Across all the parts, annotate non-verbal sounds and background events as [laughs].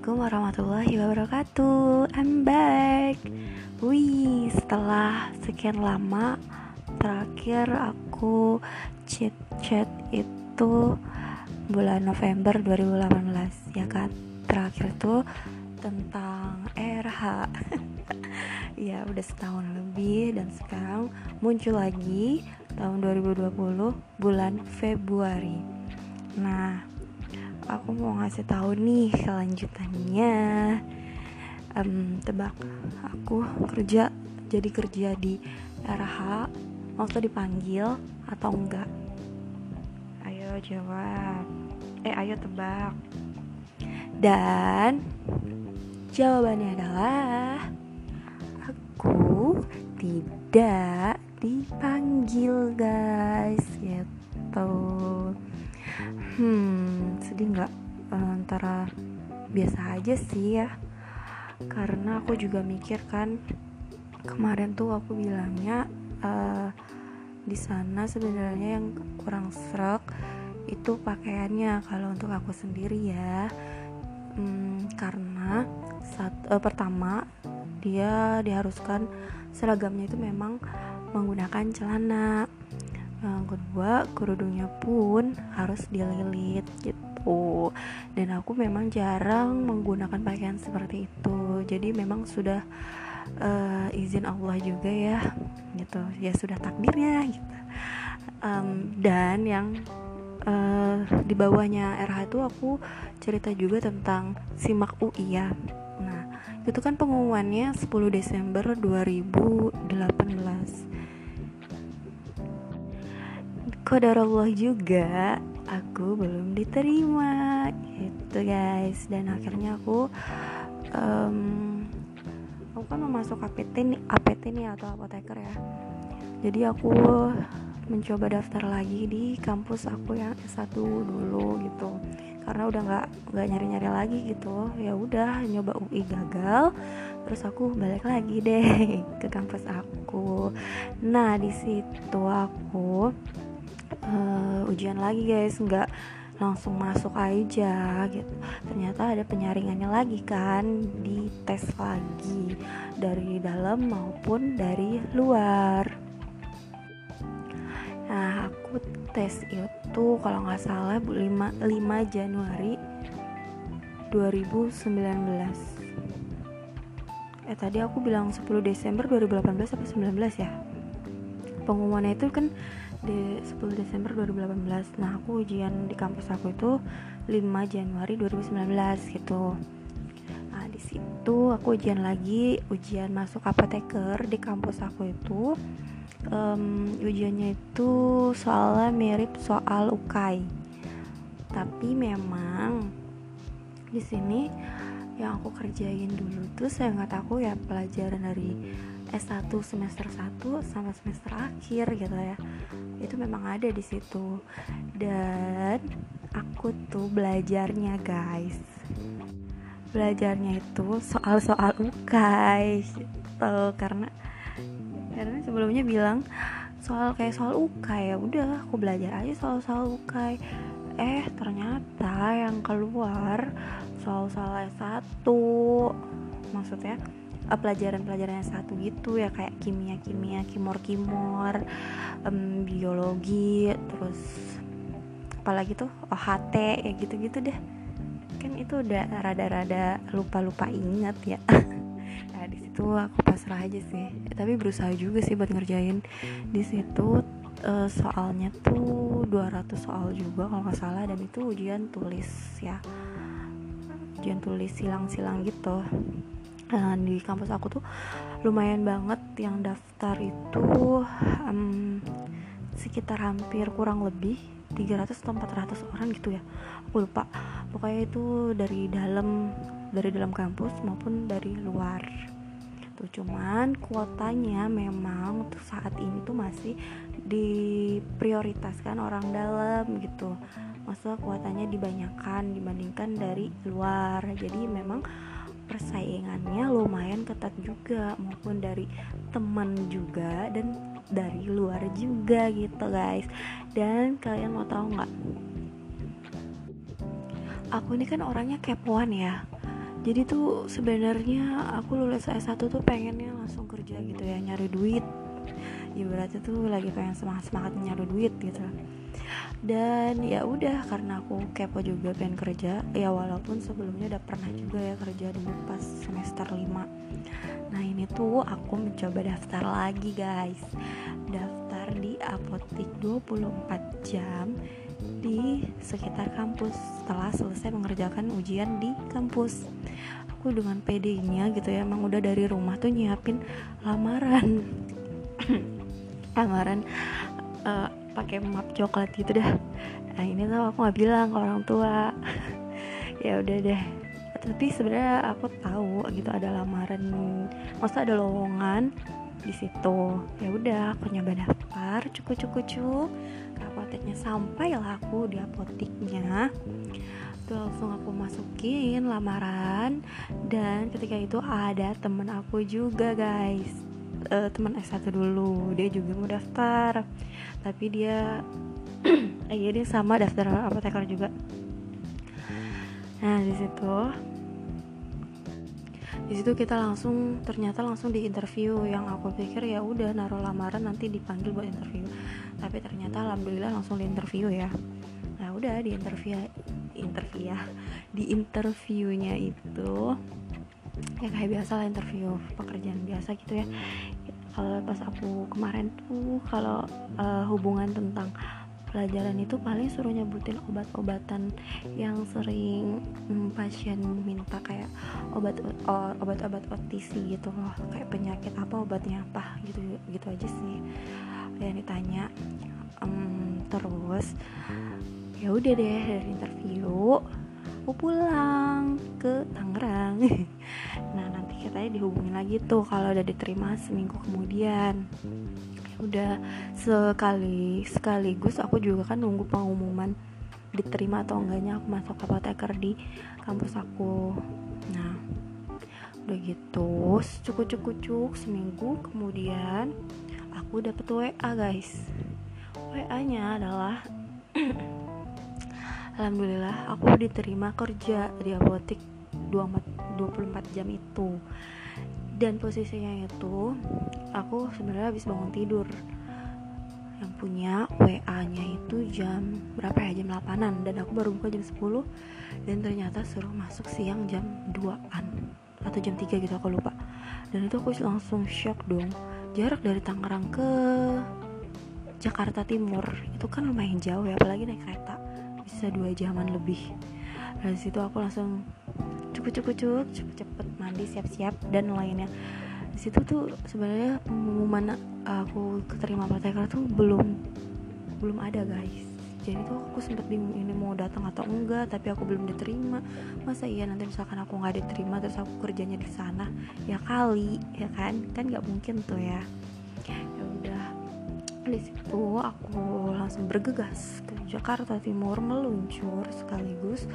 Assalamualaikum warahmatullahi wabarakatuh. I'm back. Wih, setelah sekian lama Terakhir aku chat-chat itu Bulan November 2018 Ya kan? Terakhir itu tentang RH [laughs] Ya udah setahun lebih Dan sekarang muncul lagi Tahun 2020 Bulan Februari. Nah aku mau ngasih tahu nih kelanjutannya. Um, tebak. Aku kerja jadi kerja di RH waktu dipanggil atau enggak? Ayo jawab. Eh ayo tebak. Dan jawabannya adalah aku tidak dipanggil guys. Gitu. Hmm sedih nggak uh, antara biasa aja sih ya. Karena aku juga mikir kan kemarin tuh aku bilangnya uh, di sana sebenarnya yang kurang serak itu pakaiannya. Kalau untuk aku sendiri ya hmm, karena saat uh, pertama dia diharuskan seragamnya itu memang menggunakan celana. Yang kedua kerudungnya pun harus dililit gitu dan aku memang jarang menggunakan pakaian seperti itu. Jadi memang sudah uh, izin Allah juga ya gitu. Ya sudah takdirnya gitu. Um, dan yang uh, di bawahnya RH itu aku cerita juga tentang simak UI ya. Nah itu kan pengumumannya 10 Desember 2018 kodarullah juga aku belum diterima gitu guys. Dan akhirnya aku um, aku kan mau masuk APT nih APT nih atau apoteker ya. Jadi aku mencoba daftar lagi di kampus aku yang S1 dulu gitu. Karena udah nggak nggak nyari nyari lagi gitu. Ya udah nyoba UI gagal terus aku balik lagi deh [laughs] ke kampus aku. Nah di situ aku uh, ujian lagi guys. Nggak langsung masuk aja gitu. Ternyata ada penyaringannya lagi kan di tes lagi dari dalam maupun dari luar. Nah aku tes itu kalau nggak salah 5, 5 Januari 2019 eh tadi aku bilang 10 Desember 2018 atau 19 ya? Pengumumannya itu kan di 10 Desember 2018 nah aku ujian di kampus aku itu 5 Januari 2019 gitu. Nah di situ aku ujian lagi ujian masuk apoteker di kampus aku itu. Um, ujiannya itu soalnya mirip soal UKAI tapi memang di sini yang aku kerjain dulu tuh saya nggak tahu ya pelajaran dari S1 semester 1 sama semester akhir gitu ya itu memang ada di situ. Dan aku tuh belajarnya guys. Belajarnya itu soal-soal ukai gitu. Karena karena sebelumnya bilang soal kayak soal ukai. Ya udah aku belajar aja soal-soal ukai. Eh ternyata yang keluar soal-soal S1 maksudnya pelajaran-pelajaran yang satu gitu ya kayak kimia-kimia, kimor-kimor, um, biologi, terus apalagi tuh OHT ya gitu-gitu deh. Kan itu udah rada-rada lupa-lupa inget ya. [laughs] nah di situ aku pasrah aja sih. Tapi berusaha juga sih buat ngerjain di situ uh, soalnya tuh 200 soal juga kalau nggak salah dan itu ujian tulis ya ujian tulis silang-silang gitu nah, di kampus aku tuh lumayan banget yang daftar itu um, sekitar hampir kurang lebih 300 atau 400 orang gitu ya. Aku lupa. Pokoknya itu dari dalam dari dalam kampus maupun dari luar. Tuh cuman kuotanya memang untuk saat ini tuh masih diprioritaskan orang dalam gitu. Masa kuotanya dibanyakan dibandingkan dari luar. Jadi memang persaingannya lumayan ketat juga maupun dari teman juga dan dari luar juga gitu guys. Dan kalian mau tahu nggak? Aku ini kan orangnya kepoan ya. Jadi tuh sebenarnya aku lulus S1 tuh pengennya langsung kerja gitu ya nyari duit. Ibaratnya tuh lagi pengen semangat semangat nyari duit gitu dan ya udah karena aku kepo juga pengen kerja ya walaupun sebelumnya udah pernah juga ya kerja dulu pas semester 5 nah ini tuh aku mencoba daftar lagi guys. Daftar di apotik 24 jam di sekitar kampus setelah selesai mengerjakan ujian di kampus. Aku dengan PD-nya gitu ya emang udah dari rumah tuh nyiapin lamaran. [coughs] Lamaran uh, pakai map coklat gitu dah. Nah ini tuh aku nggak bilang ke orang tua. [laughs] Ya udah deh. Tapi sebenarnya aku tahu gitu ada lamaran masa ada lowongan di situ. Ya udah aku nyoba daftar cukup cukup cukup ke apoteknya sampailah aku di apotiknya. Itu langsung aku masukin lamaran. Dan ketika itu ada temen aku juga guys. Uh, teman S1 dulu. Dia juga mau daftar tapi dia eh, [clears throat] iya dia sama daftar apoteker juga. Nah di situ di situ kita langsung ternyata langsung di interview yang aku pikir ya udah naruh lamaran nanti dipanggil buat interview. Tapi ternyata alhamdulillah langsung di interview ya. Nah udah di interview interview ya. Di interviewnya itu ya kayak biasa lah interview pekerjaan biasa gitu ya. Kalau pas aku kemarin tuh kalau uh, hubungan tentang pelajaran itu paling suruh nyebutin obat-obatan yang sering hmm, pasien minta kayak obat obat-obat OTC gitu loh. Kayak penyakit apa obatnya apa gitu gitu aja sih. Yang ditanya um, terus ya udah deh dari interview aku pulang ke Tangerang [laughs] katanya dihubungin lagi tuh kalau udah diterima seminggu kemudian. Udah sekali sekaligus aku juga kan nunggu pengumuman diterima atau enggaknya aku masuk apoteker di kampus aku. Nah udah gitu cukup cukup cuk seminggu kemudian aku dapet WA guys. WA nya adalah [clears throat] Alhamdulillah aku diterima kerja di apotek 24 jam itu. Dan posisinya itu aku sebenarnya habis bangun tidur. Yang punya WA-nya itu jam berapa ya? Jam 8an dan aku baru buka jam 10 dan ternyata suruh masuk siang jam 2an atau jam 3 gitu aku lupa. Dan itu aku langsung shock dong. Jarak dari Tangerang ke Jakarta Timur itu kan lumayan jauh ya apalagi naik kereta. Bisa dua jaman lebih. Dari situ aku langsung cukup cukup cukup cepet cepet mandi siap-siap dan lainnya. Di situ tuh sebenarnya pengumuman aku keterima apoteker tuh belum belum ada guys. Jadi tuh aku sempat bingung ini mau datang atau enggak tapi aku belum diterima. Masa iya nanti misalkan aku nggak diterima terus aku kerjanya di sana? Ya kali ya kan? Kan nggak mungkin tuh ya. Ya udah. Di situ aku langsung bergegas ke Jakarta Timur meluncur sekaligus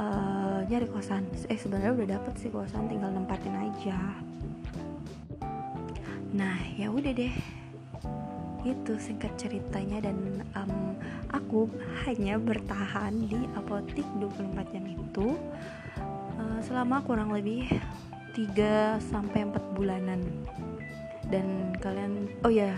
uh, nyari kosan eh sebenarnya udah dapet sih kosan tinggal nempatin aja. Nah ya udah deh. Itu singkat ceritanya dan um, aku hanya bertahan di apotik 24 jam itu uh, selama kurang lebih 3 sampai 4 bulanan. Dan kalian oh ya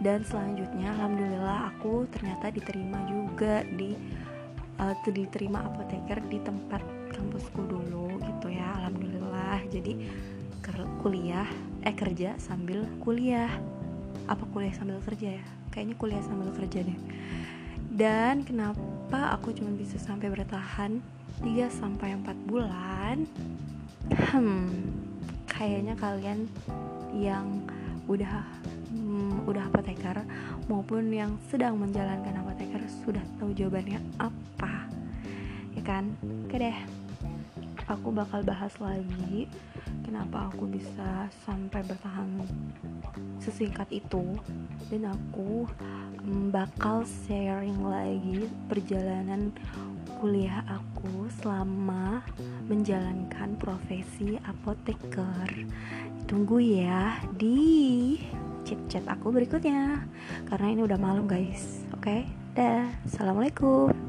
dan selanjutnya alhamdulillah aku ternyata diterima juga di uh, diterima apoteker di tempat kampusku dulu gitu ya alhamdulillah. Jadi kuliah eh kerja sambil kuliah. Apa kuliah sambil kerja ya? Kayaknya kuliah sambil kerja deh. Dan kenapa aku cuma bisa sampai bertahan 3 sampai 4 bulan? Hmm kayaknya kalian yang udah hmm, udah apoteker maupun yang sedang menjalankan apoteker sudah tahu jawabannya apa. Ya kan? Oke deh aku bakal bahas lagi kenapa aku bisa sampai bertahan sesingkat itu. Dan aku mm, bakal sharing lagi perjalanan kuliah aku selama menjalankan profesi apoteker. Tunggu ya di chat-chat aku berikutnya karena ini udah malam guys. Oke okay? dah. Assalamualaikum